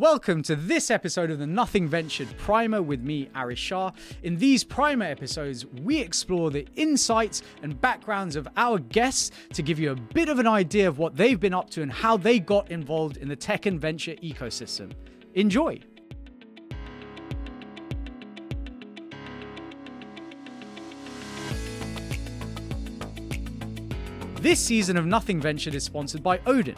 Welcome to this episode of the Nothing Ventured Primer with me, Aarish Shah. In these Primer episodes, we explore the insights and backgrounds of our guests to give you a bit of an idea of what they've been up to and how they got involved in the tech and venture ecosystem. Enjoy! This season of Nothing Ventured is sponsored by Odin.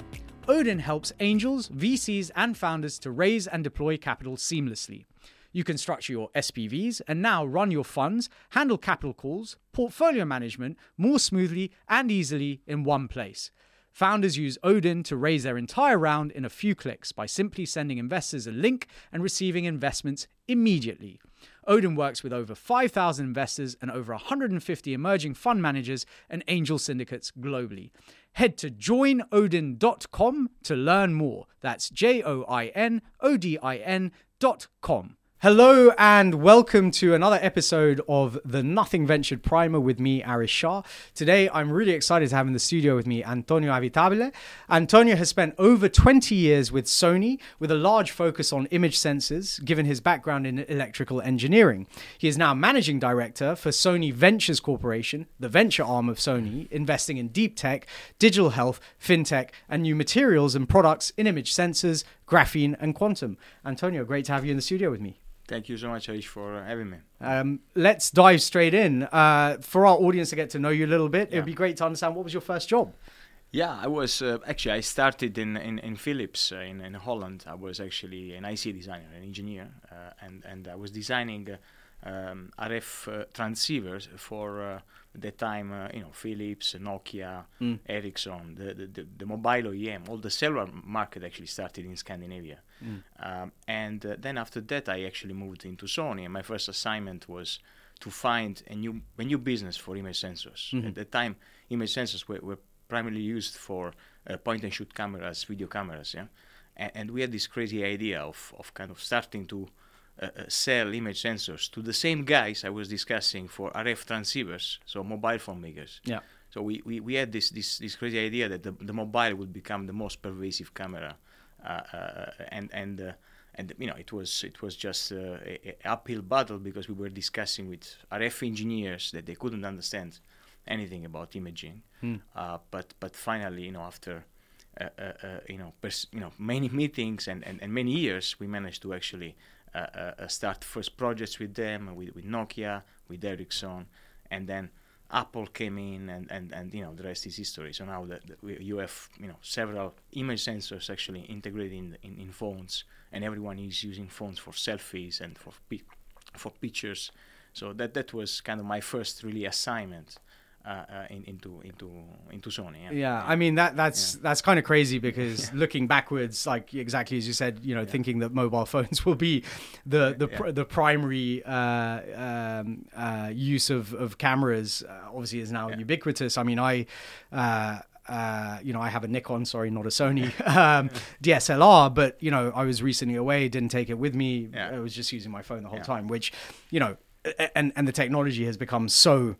Odin helps angels, VCs, and founders to raise and deploy capital seamlessly. You can structure your SPVs and now run your funds, handle capital calls, portfolio management more smoothly and easily in one place. Founders use Odin to raise their entire round in a few clicks by simply sending investors a link and receiving investments immediately. Odin works with over 5,000 investors and over 150 emerging fund managers and angel syndicates globally. Head to joinodin.com to learn more. That's J O I N O D I N.com. Hello and welcome to another episode of the Nothing Ventured Primer with me, Aarish Shah. Today, I'm really excited to have in the studio with me Antonio Avitabile. Antonio has spent over 20 years with Sony with a large focus on image sensors, given his background in electrical engineering. He is now managing director for Sony Ventures Corporation, the venture arm of Sony, investing in deep tech, digital health, fintech, and new materials and products in image sensors, graphene, and quantum. Antonio, great to have you in the studio with me. Thank you so much, Aarish, for having me. Um, let's dive straight in. Uh, for our audience to get to know you a little bit, Yeah. it'd be great to understand what was your first job? Yeah, I was uh, actually I started in in, in Philips uh, in, in Holland. I was actually an IC designer, an engineer, uh, and and I was designing uh, um, RF uh, transceivers for uh, at time. Uh, you know, Philips, Nokia, Mm. Ericsson, the, the the the mobile OEM, all the cellular market actually started in Scandinavia. Mm. Um, and uh, then after that, I actually moved into Sony, and my first assignment was to find a new a new business for image sensors. Mhm. At the time, image sensors were, were primarily used for uh, point and shoot cameras, video cameras, yeah. And, and we had this crazy idea of, of kind of starting to uh, sell image sensors to the same guys I was discussing for RF transceivers, so mobile phone makers. Yeah. So we, we, we had this, this, this crazy idea that the, the mobile would become the most pervasive camera, uh, uh, and and uh, and you know it was it was just uh, a, a uphill battle because we were discussing with RF engineers that they couldn't understand anything about imaging. Hmm. Uh, but but finally, you know, after uh, uh, uh, you know pers- you know many meetings and, and, and many years, we managed to actually uh, start first projects with them, with, with Nokia, with Ericsson, and then Apple came in, and, and, and you know the rest is history. So now that, that you have you know several image sensors actually integrated in, in in phones, and everyone is using phones for selfies and for pi- for pictures. So that that was kind of my first really assignment uh, uh, in, into into into Sony. Yeah, Yeah, I mean that that's Yeah. that's kind of crazy because looking backwards, like exactly as you said, you know, thinking that mobile phones will be the the pr- the primary uh, um, uh, use of of cameras, uh, obviously is now Yeah. ubiquitous. I mean, I. Uh, uh, you know, I have a Nikon, sorry, not a Sony um, DSLR, but you know, I was recently away, didn't take it with me. Yeah. I was just using my phone the whole Yeah. time, which, you know, and and the technology has become so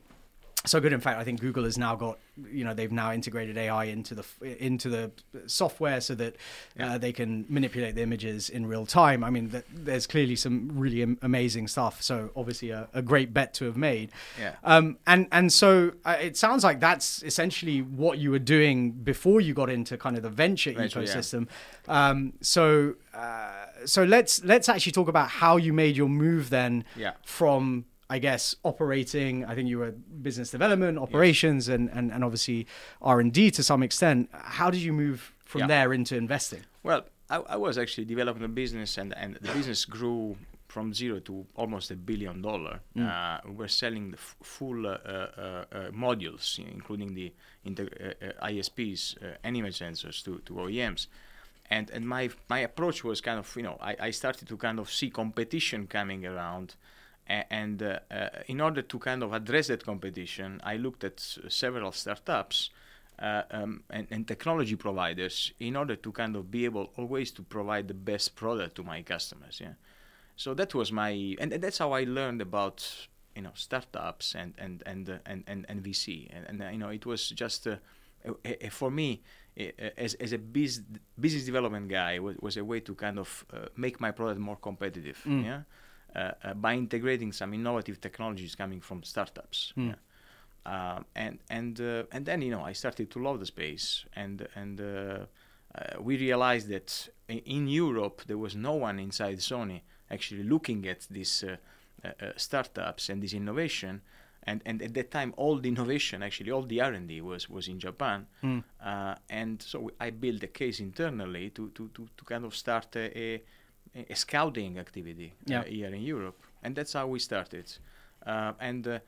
so good. In fact, I think Google has now got you know they've now integrated AI into the into the software so that uh, they can manipulate the images in real time. I mean, th- there's clearly some really am- amazing stuff. So obviously a, a great bet to have made. Yeah. Um, and and so uh, it sounds like that's essentially what you were doing before you got into kind of the venture, Venture, yeah. ecosystem. Um, so uh, so let's let's actually talk about how you made your move then Yeah. from I guess operating. I think you were business development, operations, and, and and obviously R and D to some extent. How did you move from Yeah. there into investing? Well, I, I was actually developing a business, and, and the business grew from zero to almost a billion dollar. Uh, we were selling the f- full uh, uh, uh, modules, including the integ- uh, uh, ISPs uh, and image sensors to, to OEMs. And and my my approach was kind of you know I, I started to kind of see competition coming around. A- And uh, uh, in order to kind of address that competition, I looked at s- several startups uh, um, and, and technology providers in order to kind of be able always to provide the best product to my customers. Yeah. So that was my, and, and that's how I learned about you know startups and and and uh, and, and, and VC. And, and uh, you know it was just uh, a, a, for me as, as a biz, business development guy was, was a way to kind of uh, make my product more competitive. Mm. Yeah, by integrating some innovative technologies coming from startups. Mm. Yeah. Uh, and and uh, and then you know I started to love the space, and and uh, uh, we realized that in Europe there was no one inside Sony actually looking at these uh, uh, uh, startups and this innovation. And, and at that time, all the innovation, actually, all the R&D was, was in Japan. Mm. Uh, and so I built a case internally to, to, to, to kind of start a, a, a scouting activity Yeah. uh, here in Europe. And that's how we started. Uh, and, uh,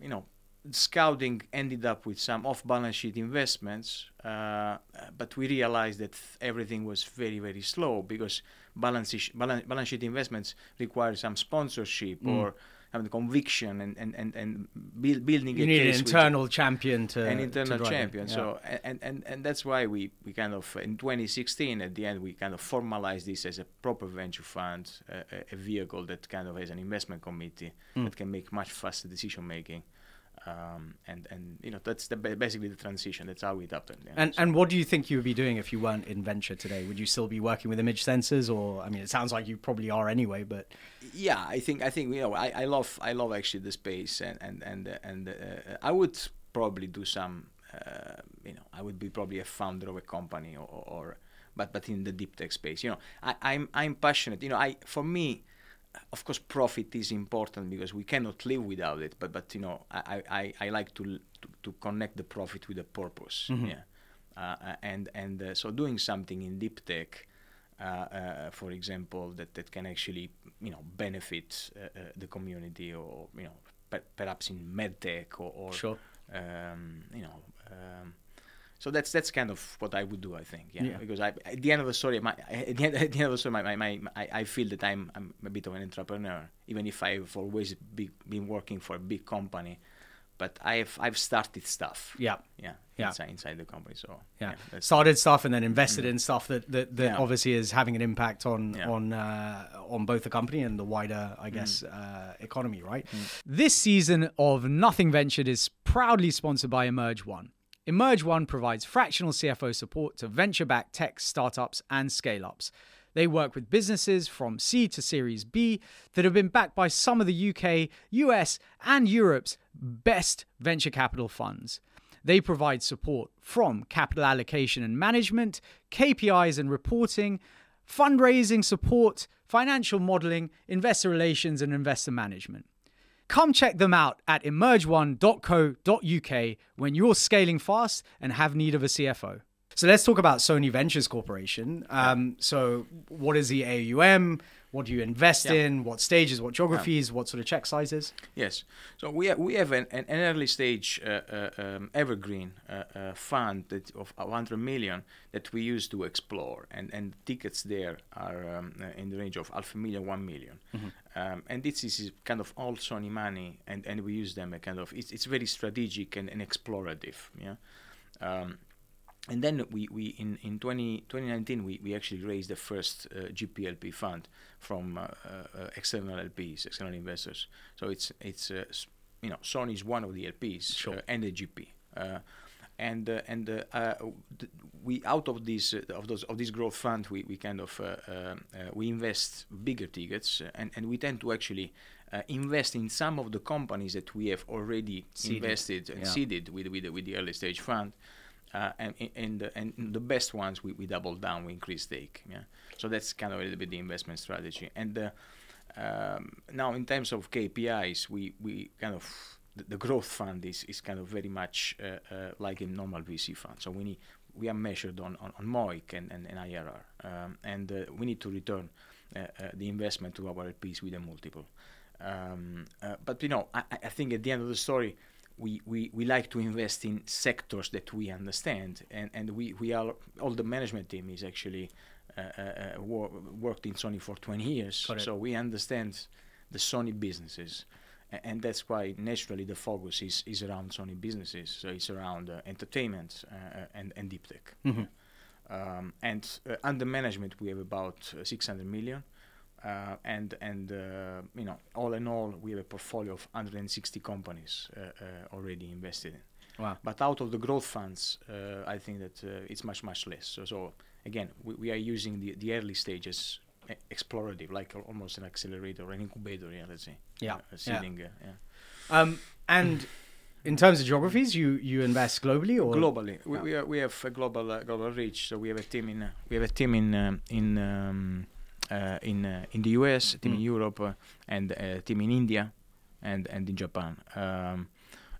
you know, scouting ended up with some off-balance sheet investments, uh, but we realized that everything was very, very slow because balance, balance, balance sheet investments require some sponsorship Mm. or having the conviction and, and, and, and build, building You need an case with- internal champion to an internal it. champion. Yeah. So and, and and that's why we we kind of in 2016 at the end we kind of formalized this as a proper venture fund, uh, a, a vehicle that kind of has an investment committee Mm. that can make much faster decision making. Um, and and you know that's the, basically the transition. That's how we happened. you know. And So- and what do you think you would be doing if you weren't in venture today? Would you still be working with image sensors, or I mean, it sounds like you probably are anyway. But yeah i think i think you know i, I love i love actually the space and and and uh, and uh, i would probably do some uh, you know i would be probably a founder of a company or, or but but in the deep tech space you know I, i'm i'm passionate you know i for me of course profit is important because we cannot live without it but but you know i i, I like to, to to connect the profit with a purpose Mhm. yeah uh, and and uh, so doing something in deep tech uh, uh, for example, that, that can actually you know benefit uh, uh, the community, or you know per- perhaps in medtech or, or sure, um, you know. Um, so that's that's kind of what I would do, I think. Yeah, Yeah. because I, at the end of the story, my, at, the end, at the end of the story, my, my, my, I, I feel that I'm I'm a bit of an entrepreneur, even if I've always be, been working for a big company. But I've I've started stuff. yeah, Yeah, Yeah. inside inside the company. So yeah. that's- Started stuff and then invested in stuff that that, that Yeah. obviously is having an impact on Yeah. on uh, on both the company and the wider, I guess, Mm. uh, economy. Right. This season of Nothing Ventured is proudly sponsored by Emerge One. Emerge One provides fractional CFO support to venture-backed tech startups and scale-ups. They work with businesses from C to Series B that have been backed by some of the UK, US, and Europe's best venture capital funds. They provide support from capital allocation and management, KPIs and reporting, fundraising support, financial modeling, investor relations, and investor management. Come check them out at emerge1.co.uk when you're scaling fast and have need of a CFO. So let's talk about Sony Ventures Corporation. Um, so, what is the AUM? What do you invest Yeah. in? What stages? What geographies? What sort of check sizes? Yes. So we have, we have an, an early stage uh, uh, um, evergreen uh, uh, fund that of 100 million that we use to explore, and, and tickets there are um, uh, in the range of half a million, one million. Um, and this is kind of all Sony money, and, and we use them a kind of it's, it's very strategic and, and explorative. Yeah. Um, and then we, we in, in 20, 2019 we, we actually raised the first uh, GPLP fund from uh, uh, external LPs, external investors. So it's it's uh, you know Sony is one of the LPs Sure. uh, and the GP. Uh, and uh, and th- we out of this uh, of those of this growth fund we, we kind of uh, um, we invest bigger tickets and, and we tend to actually uh, invest in some of the companies that we have already Seeded. invested and Yeah. seeded with with the, with the early stage fund uh, and and the, and the best ones we, we double down, we increase stake. Yeah, so that's kind of a little bit the investment strategy. And uh, um, now in terms of KPIs, we we kind of the, growth fund is, is kind of very much uh, uh, like a normal VC fund. So we need we are measured on on, on MOIC and, and, and IRR, um, and uh, we need to return uh, the investment to our LPs with a multiple. Um, but you know, I I think at the end of the story, we, we, we like to invest in sectors that we understand, and, and we, we are all the management team is actually uh, uh, uh, wor- worked in Sony for 20 years, it. so we understand the Sony businesses, A- and that's why naturally the focus is, is around Sony businesses. So it's around uh, entertainment uh, uh, and, and deep tech. Mhm. Um, and uh, under management, we have about uh, 600 million. Uh, and and uh, you know, all in all, we have a portfolio of 160 companies uh, uh, already invested in. Wow. But out of the growth funds, uh, I think that uh, it's much much less. So, so again, we, we are using the, the early stages explorative, like al- almost an accelerator or an incubator. Yeah, let's say. Yeah, yeah. seeding, uh, yeah. Um, and in terms of geographies, you you invest globally or globally we, Yeah. we, are, we have a global uh, global reach so we have a team in uh, we have a team in um, in um, in uh, in the US a team in Mm. Europe uh, and a team in India and and in Japan um,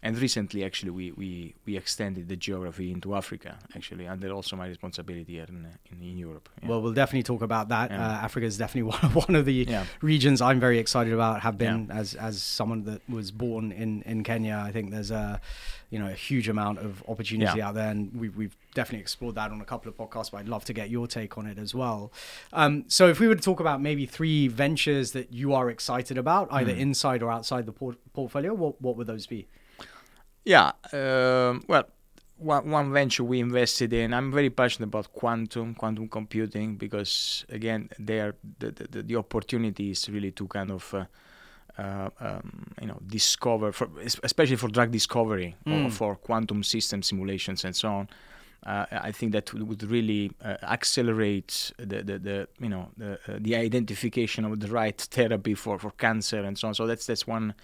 and recently actually we, we, we extended the geography into Africa actually under also my responsibility here in, uh, in, in Europe yeah. Well, we'll definitely talk about that. Yeah. Uh, Africa is definitely one, one of the yeah regions I'm very excited about. Have been as as someone that was born in in Kenya. I think there's a you know a huge amount of opportunity out there, and we've we've definitely explored that on a couple of podcasts. But I'd love to get your take on it as well. Um, so if we were to talk about maybe three ventures that you are excited about, either Mm. inside or outside the por- portfolio, what what would those be? Yeah, um, well, one, one venture we invested in. I'm very passionate about quantum, quantum computing, because again, there the, the the opportunity is really to kind of. Uh, uh, um, you know, discover, for, especially for drug discovery or Mm. for quantum system simulations and so on. Uh, I think that would really uh, accelerate the, the, the you know the, uh, the identification of the right therapy for, for cancer and so on. So that's that's one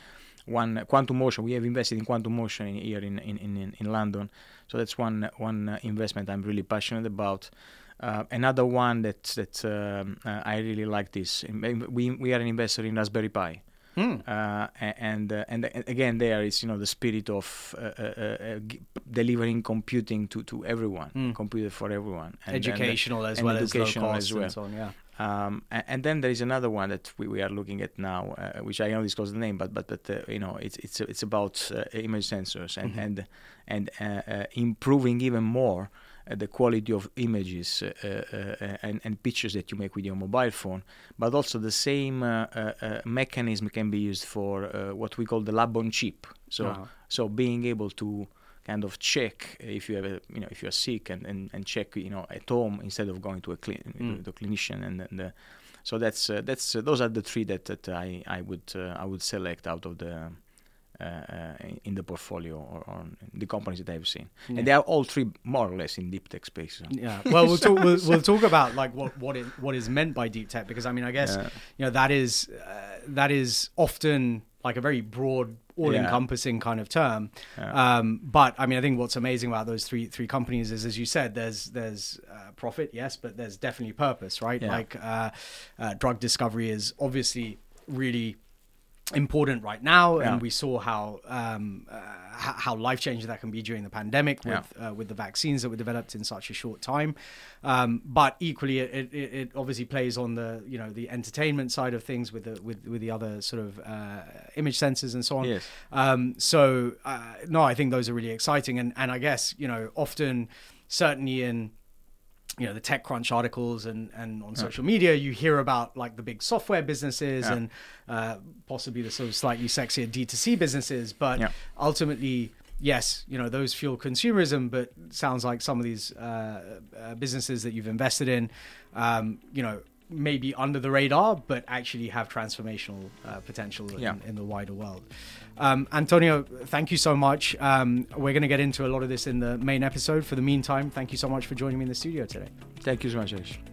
one quantum motion. We have invested in quantum motion in, here in, in, in, in London. So that's one one uh, investment I'm really passionate about. Uh, another one that that um, uh, I really like this. We we are an investor in Raspberry Pi. Hmm. Uh, and uh, and again there is you know the spirit of uh, uh, uh, g- delivering computing to, to everyone, Mm. computer for everyone, and, and, Educational as and well educational as low as cost well. and so on. Yeah. Um, and then there is another one that we, we are looking at now, uh, which I don't disclose the name, but but but uh, you know it's it's it's about uh, image sensors and Mhm. and and uh, uh, improving even more the quality of images uh, uh, uh, and, and pictures that you make with your mobile phone. But also the same mechanism can be used for uh, what we call the lab on chip. So Wow. so being able to kind of check if you have a you know if you're sick and, and, and check you know at home instead of going to a cli- Mm. a clinician and, and uh, so that's uh, that's uh, those are the three that, that I I would uh, I would select out of the in the portfolio or, or the companies that I've seen Yeah. and they are all three more or less in deep tech space. so. Yeah. Well, we'll talk. We'll, we'll talk about like what what what is meant by deep tech because I mean I guess Yeah. you know that is uh, that is often like a very broad, all-encompassing kind of term. Yeah. Um, but I mean I think what's amazing about those three three companies is as you said there's there's uh, profit yes, but there's definitely purpose right. Yeah. Like uh, uh, drug discovery is obviously really important right now, Yeah. and we saw how um, uh, how life changing that can be during the pandemic with uh, with the vaccines that were developed in such a short time. Um, but equally, it, it, it obviously plays on the you know the entertainment side of things with the with, with the other sort of uh, image sensors and so on. Yes. Um, so uh, no, I think those are really exciting, and and I guess you know often certainly in you know the TechCrunch articles and and on social media, you hear about like the big software businesses Yeah. and uh, possibly the sort of slightly sexier D2C businesses, but Yeah. ultimately. Yes, you know those fuel consumerism, but sounds like some of these uh, uh, businesses that you've invested in, um, you know, maybe under the radar, but actually have transformational uh, potential Yeah. in, in the wider world. Um, Antonio, thank you so much. Um, we're going to get into a lot of this in the main episode. For the meantime, thank you so much for joining me in the studio today. Thank you so much, Ash.